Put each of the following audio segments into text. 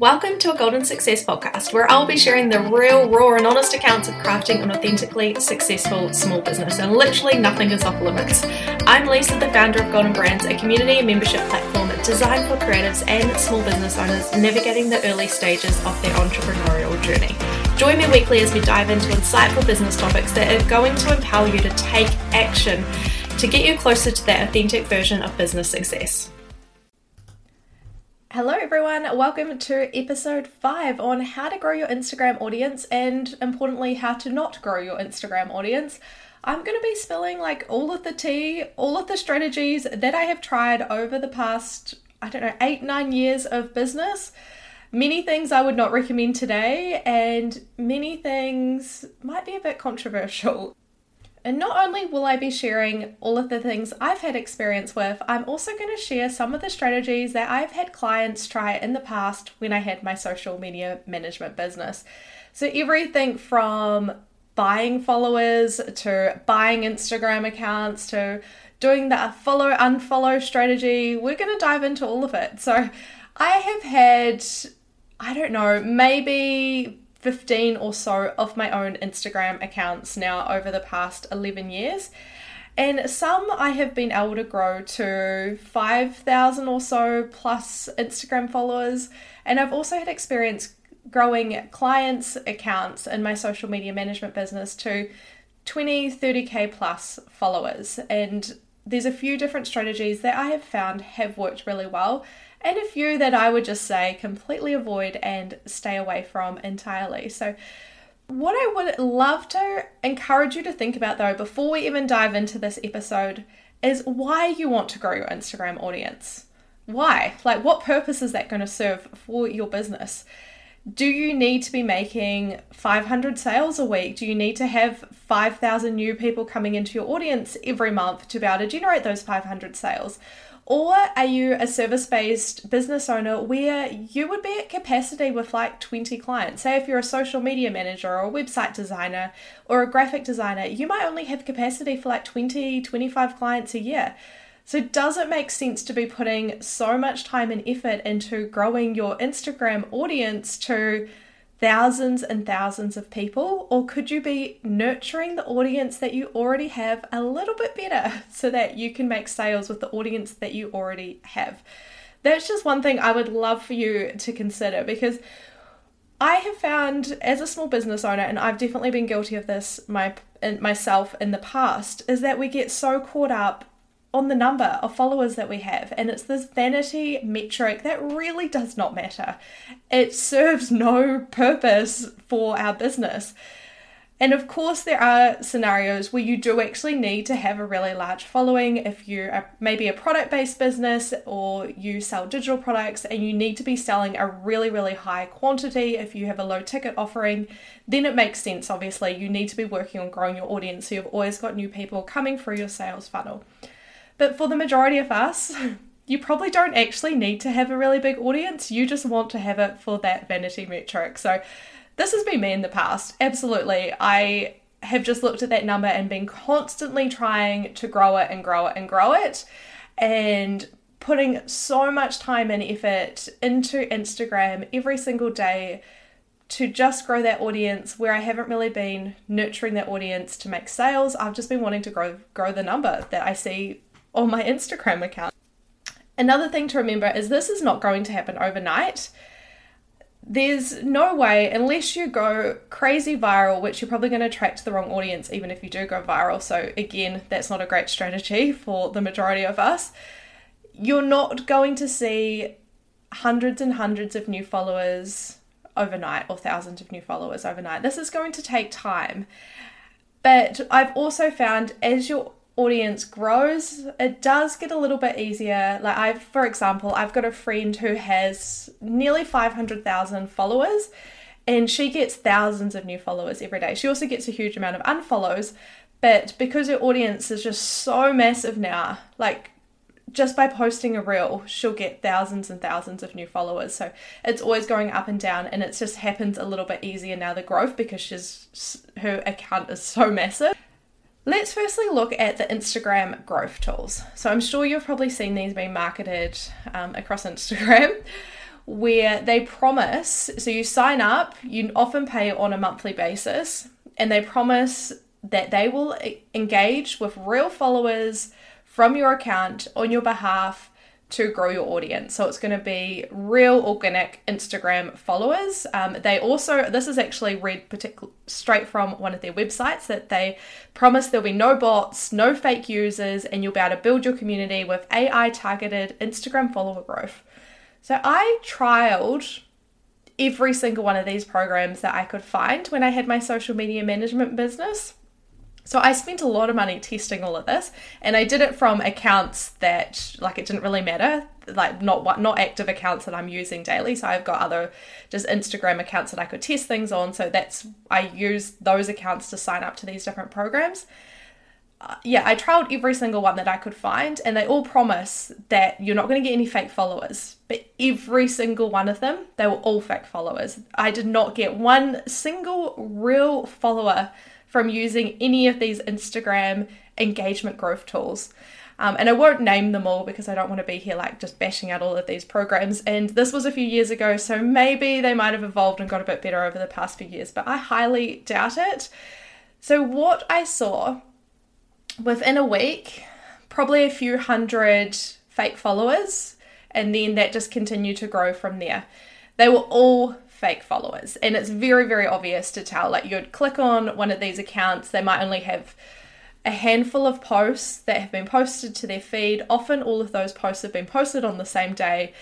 Welcome to a Golden Success podcast, where I'll be sharing the real, raw, and honest accounts of crafting an authentically successful small business, and literally nothing is off limits. I'm Lisa, the founder of Golden Brands, a community and membership platform designed for creatives and small business owners navigating the early stages of their entrepreneurial journey. Join me weekly as we dive into insightful business topics that are going to empower you to take action to get you closer to that authentic version of business success. Hello, everyone. Welcome to episode five on how to grow your Instagram audience and, importantly, how to not grow your Instagram audience. I'm going to be spilling like all of the tea, all of the strategies that I have tried over the past, I don't know, eight, nine years of business. Many things I would not recommend today, and many things might be a bit controversial. And not only will I be sharing all of the things I've had experience with, I'm also going to share some of the strategies that I've had clients try in the past when I had my social media management business. So, everything from buying followers to buying Instagram accounts to doing the follow unfollow strategy, we're going to dive into all of it. So, I have had, I don't know, maybe 15 or so of my own Instagram accounts now over the past 11 years. And some I have been able to grow to 5,000 or so plus Instagram followers. And I've also had experience growing clients' accounts in my social media management business to 20, 30k plus followers. And there's a few different strategies that I have found have worked really well and a few that I would just say completely avoid and stay away from entirely. So, what I would love to encourage you to think about though, before we even dive into this episode, is why you want to grow your Instagram audience. Why? Like, what purpose is that going to serve for your business? Do you need to be making 500 sales a week? Do you need to have 5,000 new people coming into your audience every month to be able to generate those 500 sales? Or are you a service based business owner where you would be at capacity with like 20 clients? Say, if you're a social media manager or a website designer or a graphic designer, you might only have capacity for like 20, 25 clients a year. So, does it make sense to be putting so much time and effort into growing your Instagram audience to thousands and thousands of people? Or could you be nurturing the audience that you already have a little bit better so that you can make sales with the audience that you already have? That's just one thing I would love for you to consider because I have found as a small business owner, and I've definitely been guilty of this my, myself in the past, is that we get so caught up on the number of followers that we have. And it's this vanity metric that really does not matter. It serves no purpose for our business. And of course, there are scenarios where you do actually need to have a really large following. If you're maybe a product based business or you sell digital products and you need to be selling a really, really high quantity, if you have a low ticket offering, then it makes sense. Obviously, you need to be working on growing your audience so you've always got new people coming through your sales funnel. But for the majority of us, you probably don't actually need to have a really big audience. You just want to have it for that vanity metric. So this has been me in the past. Absolutely. I have just looked at that number and been constantly trying to grow it and grow it and grow it. And putting so much time and effort into Instagram every single day to just grow that audience where I haven't really been nurturing that audience to make sales. I've just been wanting to grow grow the number that I see on my Instagram account. Another thing to remember is this is not going to happen overnight. There's no way, unless you go crazy viral, which you're probably going to attract the wrong audience, even if you do go viral. So, again, that's not a great strategy for the majority of us. You're not going to see hundreds and hundreds of new followers overnight or thousands of new followers overnight. This is going to take time. But I've also found as your audience grows, it does get a little bit easier. Like I've, for example, I've got a friend who has nearly 500,000 followers and she gets thousands of new followers every day. She also gets a huge amount of unfollows, but because her audience is just so massive now, like just by posting a reel, she'll get thousands and thousands of new followers. So it's always going up and down, and it just happens a little bit easier now the growth because she's her account is so massive. Let's firstly look at the Instagram growth tools. So I'm sure you've probably seen these being marketed um, across Instagram. where they promise so you sign up, you often pay on a monthly basis, and they promise that they will engage with real followers from your account on your behalf to grow your audience. So it's going to be real organic Instagram followers. Um, they also, this is actually read particular, straight from one of their websites that they promise there'll be no bots, no fake users, and you'll be able to build your community with AI targeted Instagram follower growth. So I trialed every single one of these programs that I could find when I had my social media management business. So I spent a lot of money testing all of this, and I did it from accounts that like it didn't really matter, like not what not active accounts that I'm using daily. So I've got other just Instagram accounts that I could test things on. So that's I use those accounts to sign up to these different programs. Uh, yeah, I trialed every single one that I could find, and they all promise that you're not going to get any fake followers. But every single one of them, they were all fake followers. I did not get one single real follower from using any of these Instagram engagement growth tools. Um, and I won't name them all because I don't want to be here like just bashing out all of these programs. And this was a few years ago, so maybe they might have evolved and got a bit better over the past few years, but I highly doubt it. So, what I saw within a week, probably a few hundred fake followers, and then that just continued to grow from there. They were all fake followers. And it's very, very obvious to tell. Like you'd click on one of these accounts, they might only have a handful of posts that have been posted to their feed. Often all of those posts have been posted on the same day.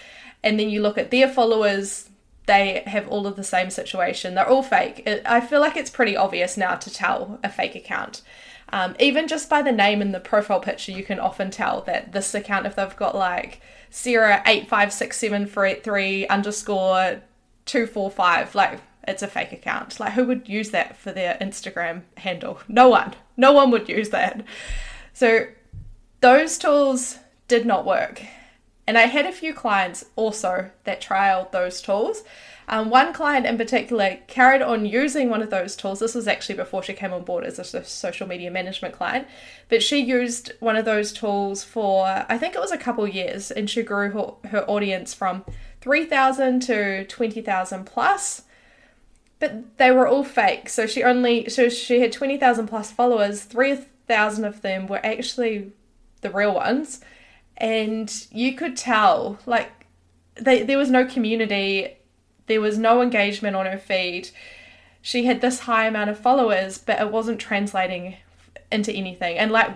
And then you look at their followers, they have all of the same situation. They're all fake. I feel like it's pretty obvious now to tell a fake account. Um, even just by the name and the profile picture, you can often tell that this account, if they've got like Sarah eight five six seven four eight three underscore 245 like it's a fake account. Like who would use that for their instagram handle? No one. No one would use that. So those tools did not work. And i had a few clients also that trialed those tools. Um, one client in particular carried on using one of those tools. This was actually before she came on board as a social media management client, but she used one of those tools for I think it was a couple years, and she grew her, her audience from 3,000 to 20,000 plus. But they were all fake. So she only so she had 20,000 plus followers. 3,000 of them were actually the real ones. And you could tell like they, there was no community, there was no engagement on her feed. She had this high amount of followers, but it wasn't translating into anything. And like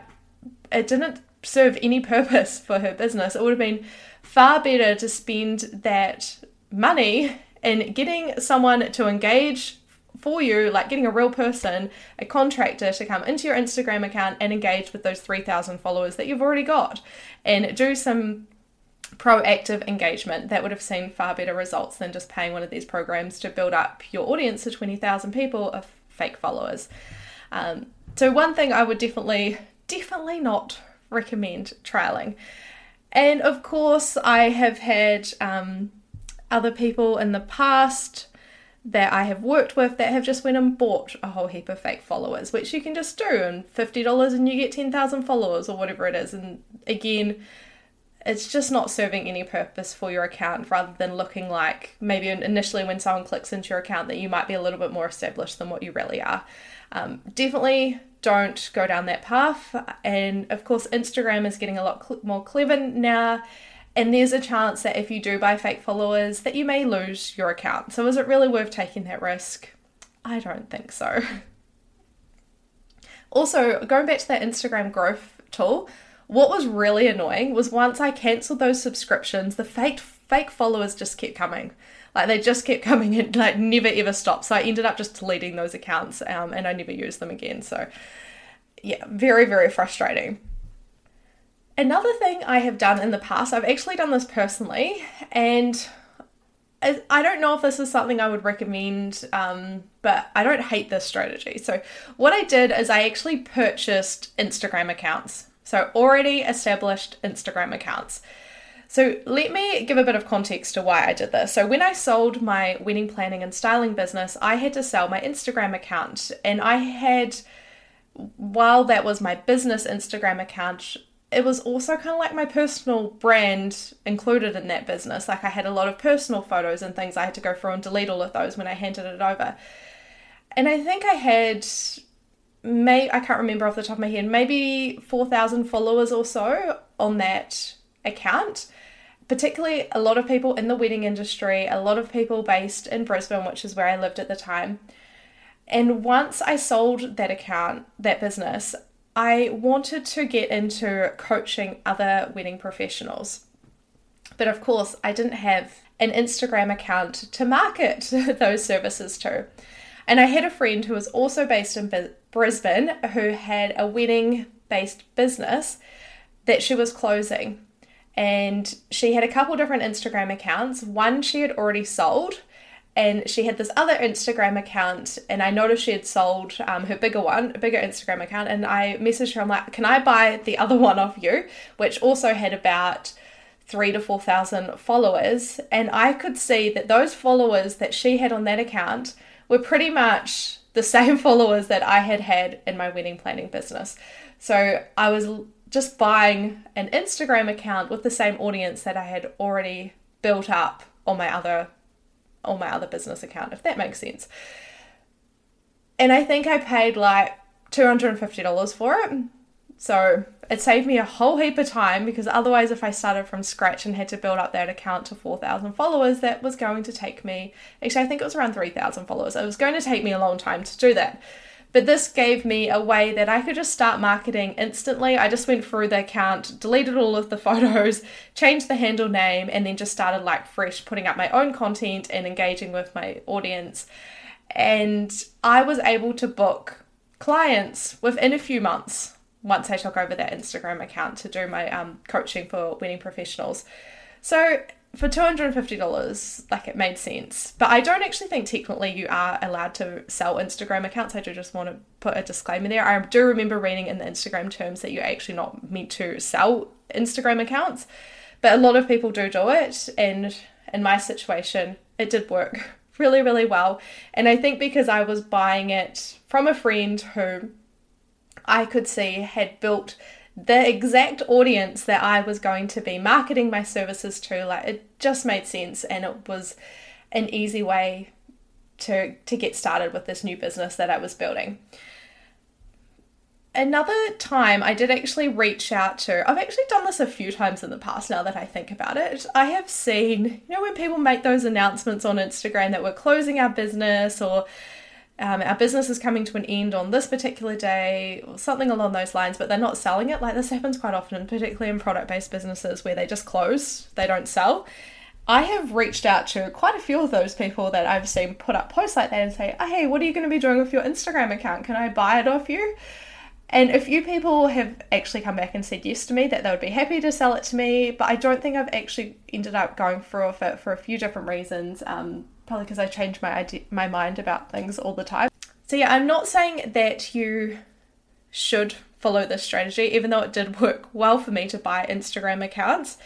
it didn't serve any purpose for her business. It would have been far better to spend that money in getting someone to engage for you, like getting a real person, a contractor to come into your Instagram account and engage with those 3,000 followers that you've already got and do some proactive engagement that would have seen far better results than just paying one of these programs to build up your audience to 20,000 people of fake followers. Um, so, one thing I would definitely, definitely not recommend trialing. And of course, I have had um, other people in the past that I have worked with that have just went and bought a whole heap of fake followers, which you can just do, and fifty dollars and you get ten thousand followers or whatever it is. And again, it's just not serving any purpose for your account rather than looking like maybe initially when someone clicks into your account that you might be a little bit more established than what you really are. Um, definitely don't go down that path. And of course, Instagram is getting a lot cl- more clever now. And there's a chance that if you do buy fake followers, that you may lose your account. So is it really worth taking that risk? I don't think so. Also, going back to that Instagram growth tool, what was really annoying was once I cancelled those subscriptions, the fake fake followers just kept coming. Like they just kept coming in, like never ever stopped. So I ended up just deleting those accounts um, and I never used them again. So yeah, very, very frustrating. Another thing I have done in the past, I've actually done this personally, and I don't know if this is something I would recommend, um, but I don't hate this strategy. So, what I did is I actually purchased Instagram accounts. So, already established Instagram accounts. So, let me give a bit of context to why I did this. So, when I sold my wedding planning and styling business, I had to sell my Instagram account, and I had, while that was my business Instagram account, it was also kind of like my personal brand included in that business. Like I had a lot of personal photos and things I had to go through and delete all of those when I handed it over. And I think I had may I can't remember off the top of my head, maybe 4,000 followers or so on that account. Particularly a lot of people in the wedding industry, a lot of people based in Brisbane, which is where I lived at the time. And once I sold that account, that business, I wanted to get into coaching other wedding professionals. But of course, I didn't have an Instagram account to market those services to. And I had a friend who was also based in Brisbane who had a wedding based business that she was closing. And she had a couple different Instagram accounts. One she had already sold, and she had this other Instagram account, and I noticed she had sold um, her bigger one, a bigger Instagram account, and I messaged her. I'm like, "Can I buy the other one off you?" Which also had about three to four thousand followers, and I could see that those followers that she had on that account were pretty much the same followers that I had had in my wedding planning business. So I was just buying an Instagram account with the same audience that I had already built up on my other on my other business account, if that makes sense. And I think I paid like $250 for it. So it saved me a whole heap of time because otherwise, if I started from scratch and had to build up that account to 4,000 followers, that was going to take me, actually, I think it was around 3,000 followers. It was going to take me a long time to do that. But this gave me a way that I could just start marketing instantly. I just went through the account, deleted all of the photos, changed the handle name, and then just started like fresh, putting up my own content and engaging with my audience. And I was able to book clients within a few months once I took over that Instagram account to do my um, coaching for wedding professionals. So for $250, like it made sense. But I don't actually think technically you are allowed to sell Instagram accounts. I do just want to put a disclaimer there. I do remember reading in the Instagram terms that you're actually not meant to sell Instagram accounts. But a lot of people do do it. And in my situation, it did work really, really well. And I think because I was buying it from a friend who I could see had built the exact audience that I was going to be marketing my services to. Like it just made sense and it was an easy way to to get started with this new business that I was building. Another time I did actually reach out to I've actually done this a few times in the past now that I think about it. I have seen, you know, when people make those announcements on Instagram that we're closing our business or um, our business is coming to an end on this particular day, or something along those lines, but they're not selling it. Like this happens quite often, particularly in product based businesses where they just close, they don't sell. I have reached out to quite a few of those people that I've seen put up posts like that and say, oh, hey, what are you going to be doing with your Instagram account? Can I buy it off you? And a few people have actually come back and said yes to me that they would be happy to sell it to me, but I don't think I've actually ended up going through with it for a few different reasons. Um, probably because I change my idea, my mind about things all the time. So yeah, I'm not saying that you should follow this strategy, even though it did work well for me to buy Instagram accounts.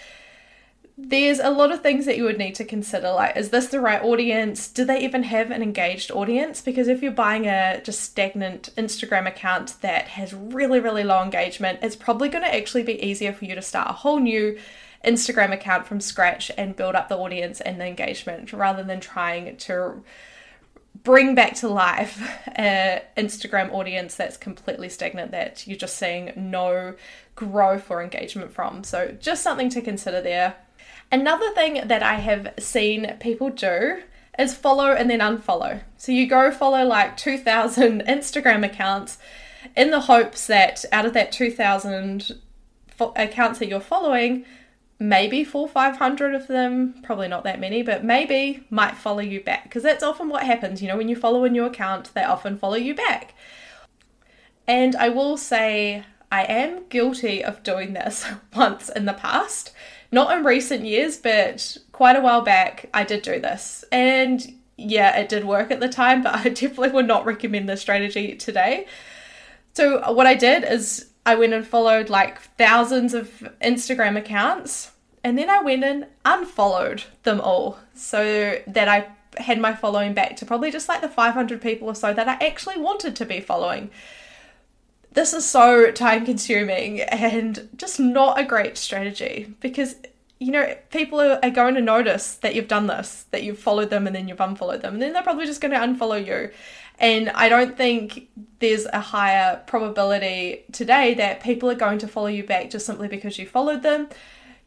There's a lot of things that you would need to consider like is this the right audience? Do they even have an engaged audience? Because if you're buying a just stagnant Instagram account that has really really low engagement, it's probably going to actually be easier for you to start a whole new Instagram account from scratch and build up the audience and the engagement rather than trying to bring back to life an Instagram audience that's completely stagnant that you're just seeing no growth or engagement from. So, just something to consider there. Another thing that I have seen people do is follow and then unfollow. So, you go follow like 2,000 Instagram accounts in the hopes that out of that 2,000 accounts that you're following, maybe four, five hundred of them, probably not that many, but maybe might follow you back because that's often what happens. You know, when you follow a new account, they often follow you back. And I will say, I am guilty of doing this once in the past. Not in recent years, but quite a while back, I did do this. And yeah, it did work at the time, but I definitely would not recommend this strategy today. So, what I did is I went and followed like thousands of Instagram accounts and then I went and unfollowed them all so that I had my following back to probably just like the 500 people or so that I actually wanted to be following. This is so time consuming and just not a great strategy because you know, people are, going to notice that you've done this, that you've followed them and then you've unfollowed them, and then they're probably just going to unfollow you. And I don't think there's a higher probability today that people are going to follow you back just simply because you followed them.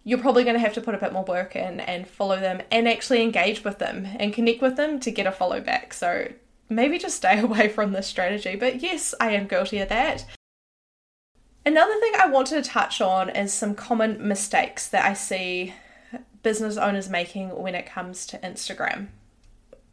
You're probably going to have to put a bit more work in and follow them and actually engage with them and connect with them to get a follow back. So maybe just stay away from this strategy. But yes, I am guilty of that. Another thing I wanted to touch on is some common mistakes that I see business owners making when it comes to Instagram.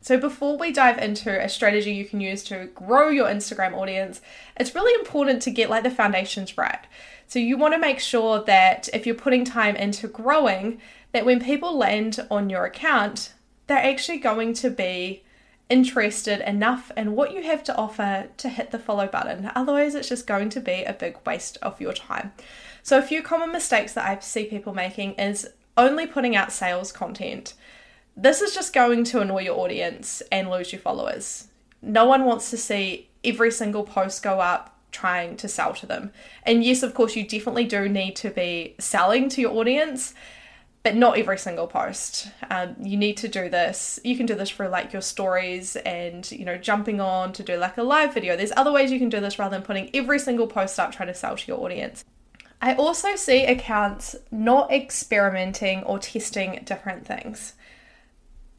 So, before we dive into a strategy you can use to grow your Instagram audience, it's really important to get like the foundations right. So, you want to make sure that if you're putting time into growing, that when people land on your account, they're actually going to be interested enough in what you have to offer to hit the follow button. Otherwise, it's just going to be a big waste of your time. So, a few common mistakes that I see people making is only putting out sales content. This is just going to annoy your audience and lose your followers. No one wants to see every single post go up trying to sell to them. And yes, of course, you definitely do need to be selling to your audience but not every single post. Um, you need to do this. You can do this for like your stories and you know jumping on to do like a live video. There's other ways you can do this rather than putting every single post up trying to sell to your audience. I also see accounts not experimenting or testing different things.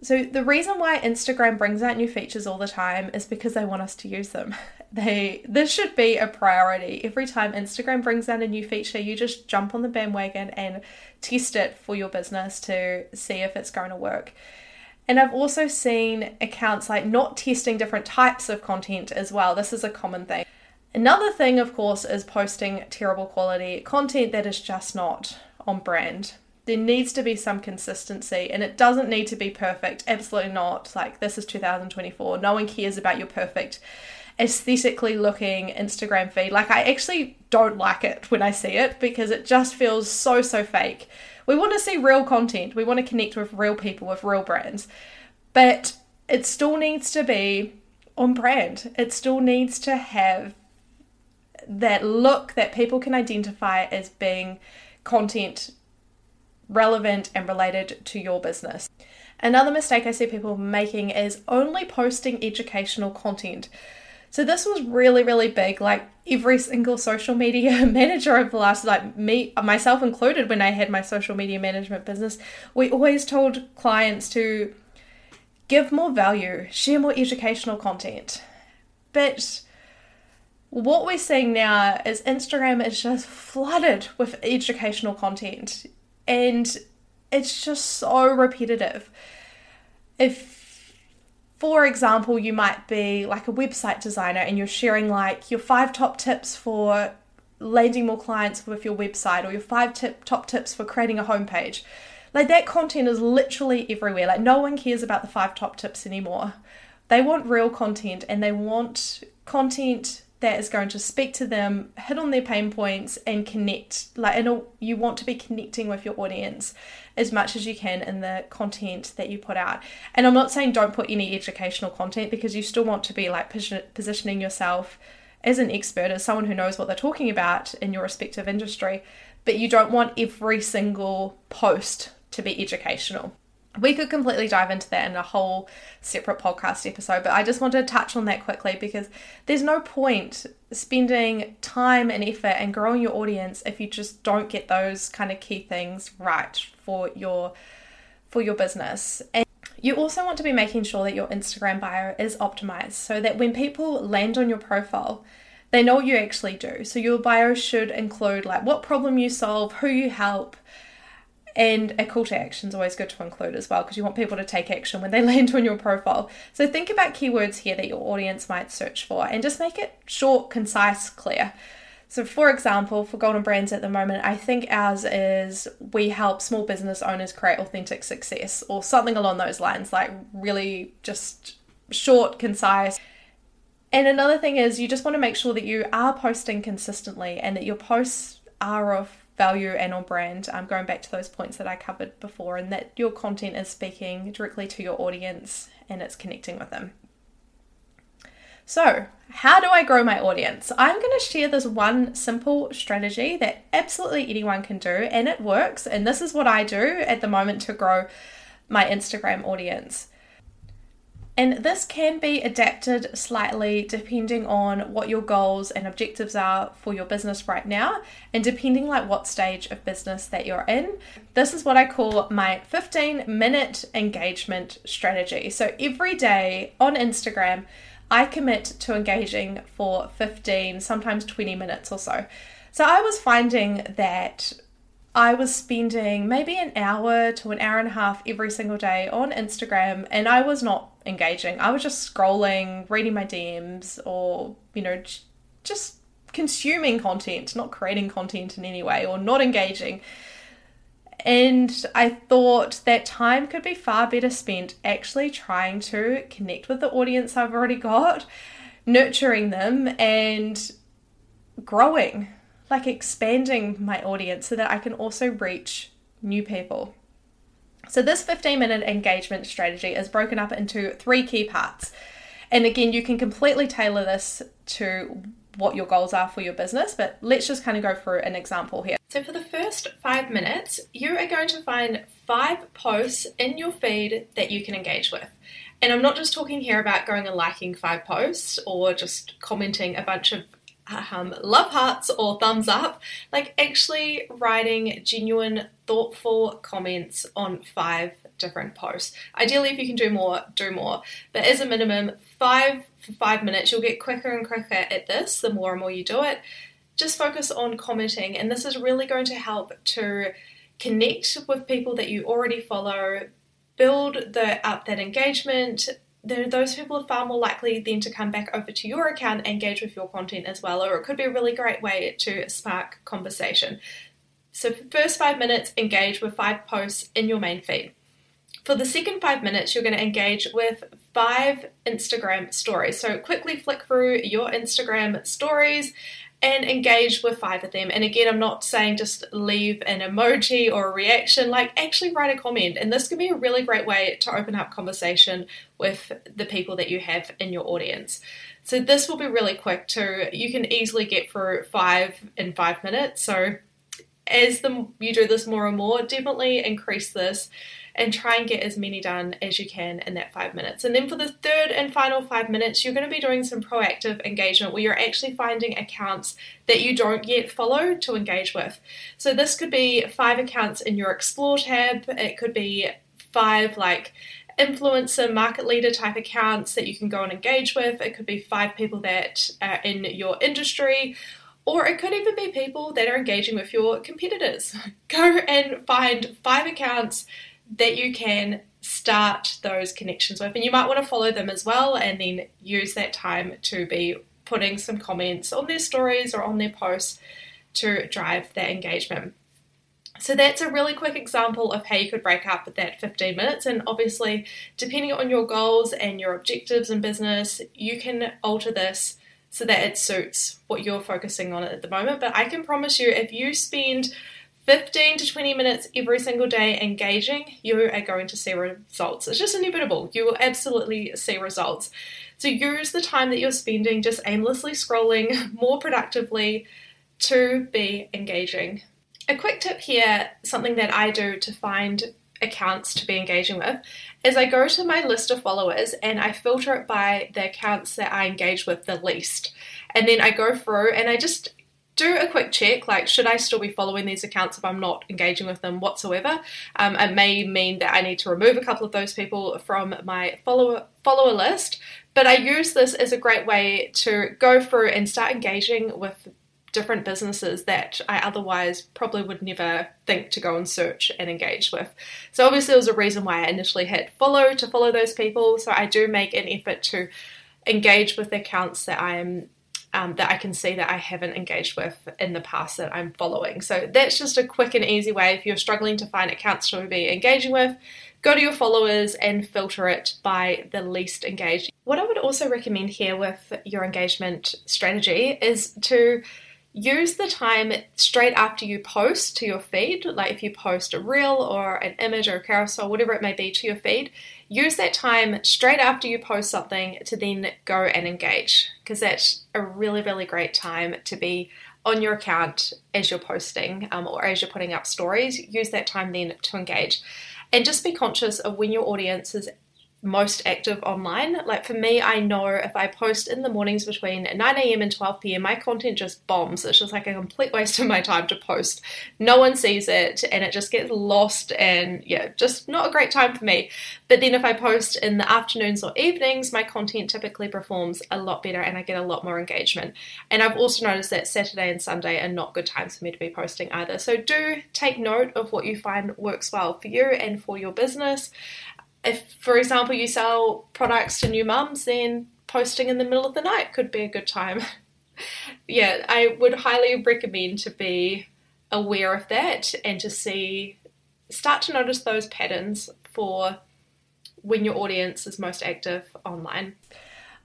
So the reason why Instagram brings out new features all the time is because they want us to use them. They this should be a priority. Every time Instagram brings out a new feature, you just jump on the bandwagon and test it for your business to see if it's going to work. And I've also seen accounts like not testing different types of content as well. This is a common thing. Another thing, of course, is posting terrible quality content that is just not on brand there needs to be some consistency and it doesn't need to be perfect absolutely not. Like this is 2024 no one cares about your perfect aesthetically looking instagram feed. Like i actually don't like it when i see it because it just feels so so fake. We want to see real content. We want to connect with real people with real brands. But it still needs to be on brand. It still needs to have that look that people can identify as being content relevant and related to your business. Another mistake I see people making is only posting educational content. So this was really, really big. Like every single social media manager over the last, like me, myself included, when I had my social media management business, we always told clients to give more value, share more educational content. But what we're seeing now is Instagram is just flooded with educational content and it's just so repetitive. If, for example, you might be like a website designer and you're sharing like your five top tips for landing more clients with your website or your five tip, top tips for creating a homepage. Like that content is literally everywhere. Like no one cares about the five top tips anymore. They want real content and they want content that is going to speak to them, hit on their pain points, and connect. Like, and you want to be connecting with your audience as much as you can in the content that you put out. And I'm not saying don't put any educational content because you still want to be like positioning yourself as an expert, as someone who knows what they're talking about in your respective industry. But you don't want every single post to be educational we could completely dive into that in a whole separate podcast episode, but I just wanted to touch on that quickly because there's no point spending time and effort and growing your audience if you just don't get those kind of key things right for your for your business. And you also want to be making sure that your Instagram bio is optimized so that when people land on your profile, they know what you actually do. So your bio should include like what problem you solve, who you help, and a call to action is always good to include as well because you want people to take action when they land on your profile. So think about keywords here that your audience might search for and just make it short, concise, clear. So, for example, for Golden Brands at the moment, I think ours is we help small business owners create authentic success or something along those lines, like really just short, concise. And another thing is you just want to make sure that you are posting consistently and that your posts are of value and on brand. Um, going back to those points that I covered before, and that your content is speaking directly to your audience and it's connecting with them. So, how do I grow my audience? I'm going to share this one simple strategy that absolutely anyone can do and it works. And this is what I do at the moment to grow my Instagram audience. And this can be adapted slightly depending on what your goals and objectives are for your business right now and depending like what stage of business that you're in. This is what I call my 15 minute engagement strategy. So every day on Instagram, I commit to engaging for 15, sometimes 20 minutes or so. So I was finding that I was spending maybe an hour to an hour and a half every single day on Instagram and I was not engaging. I was just scrolling, reading my DMs, or, you know, just consuming content, not creating content in any way, or not engaging. And I thought that time could be far better spent actually trying to connect with the audience I've already got, nurturing them, and growing like expanding my audience so that I can also reach new people. So, this 15 minute engagement strategy is broken up into three key parts. And again, you can completely tailor this to what your goals are for your business, but let's just kind of go through an example here. So, for the first five minutes, you are going to find five posts in your feed that you can engage with. And I'm not just talking here about going and liking five posts or just commenting a bunch of um, love hearts or thumbs up, like actually writing genuine, thoughtful comments on five different posts. Ideally, if you can do more, do more. But as a minimum, five for five minutes, you'll get quicker and quicker at this the more and more you do it. Just focus on commenting, and this is really going to help to connect with people that you already follow, build the up that engagement, those people are far more likely then to come back over to your account and engage with your content as well, or it could be a really great way to spark conversation. So, for first five minutes, engage with five posts in your main feed. For the second five minutes, you're going to engage with five Instagram stories. So, quickly flick through your Instagram stories and engage with five of them. And again, I'm not saying just leave an emoji or a reaction, like actually write a comment. And this can be a really great way to open up conversation with the people that you have in your audience. So this will be really quick too. You can easily get through five in five minutes. So as the you do this more and more, definitely increase this and try and get as many done as you can in that five minutes. And then for the third and final five minutes, you're going to be doing some proactive engagement where you're actually finding accounts that you don't yet follow to engage with. So this could be five accounts in your Explore tab, it could be five like influencer market leader type accounts that you can go and engage with. It could be five people that are in your industry. Or it could even be people that are engaging with your competitors. Go and find five accounts that you can start those connections with. And you might want to follow them as well and then use that time to be putting some comments on their stories or on their posts to drive that engagement. So that's a really quick example of how you could break up that 15 minutes. And obviously, depending on your goals and your objectives in business, you can alter this so that it suits what you're focusing on at the moment. But I can promise you, if you spend 15 to 20 minutes every single day engaging, you are going to see results. It's just inevitable. You will absolutely see results. So use the time that you're spending just aimlessly scrolling more productively to be engaging. A quick tip here, something that I do to find accounts to be engaging with, is I go to my list of followers and I filter it by the accounts that I engage with the least. And then I go through and I just do a quick check like should i still be following these accounts if i'm not engaging with them whatsoever um, it may mean that i need to remove a couple of those people from my follower follower list but i use this as a great way to go through and start engaging with different businesses that I otherwise probably would never think to go and search and engage with. So obviously there was a reason why I initially hit follow to follow those people. So I do make an effort to engage with accounts that I am um, that I can see that I haven't engaged with in the past that I'm following. So that's just a quick and easy way if you're struggling to find accounts to be engaging with. Go to your followers and filter it by the least engaged. What I would also recommend here with your engagement strategy is to use the time straight after you post to your feed, like if you post a reel or an image or a carousel, whatever it may be, to your feed, use that time straight after you post something to then go and engage because that's a really, really great time to be on your account as you're posting um, or as you're putting up stories. Use that time then to engage. And just be conscious of when your audience is most active online. Like for me, I know if I post in the mornings between 9 a.m. and 12 p.m., my content just bombs. It's just like a complete waste of my time to post. No one sees it and it just gets lost and yeah, just not a great time for me. But then if I post in the afternoons or evenings, my content typically performs a lot better and I get a lot more engagement. And I've also noticed that Saturday and Sunday are not good times for me to be posting either. So do take note of what you find works well for you and for your business if, for example, you sell products to new mums, then posting in the middle of the night could be a good time. yeah, I would highly recommend to be aware of that and to see, start to notice those patterns for when your audience is most active online.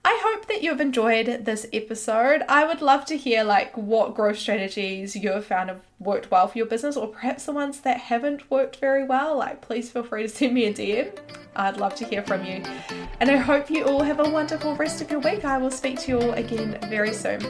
I hope that you've enjoyed this episode. I would love to hear like what growth strategies you have found have worked well for your business or perhaps the ones that haven't worked very well. Like please feel free to send me a DM. I'd love to hear from you. And I hope you all have a wonderful rest of your week. I will speak to you all again very soon.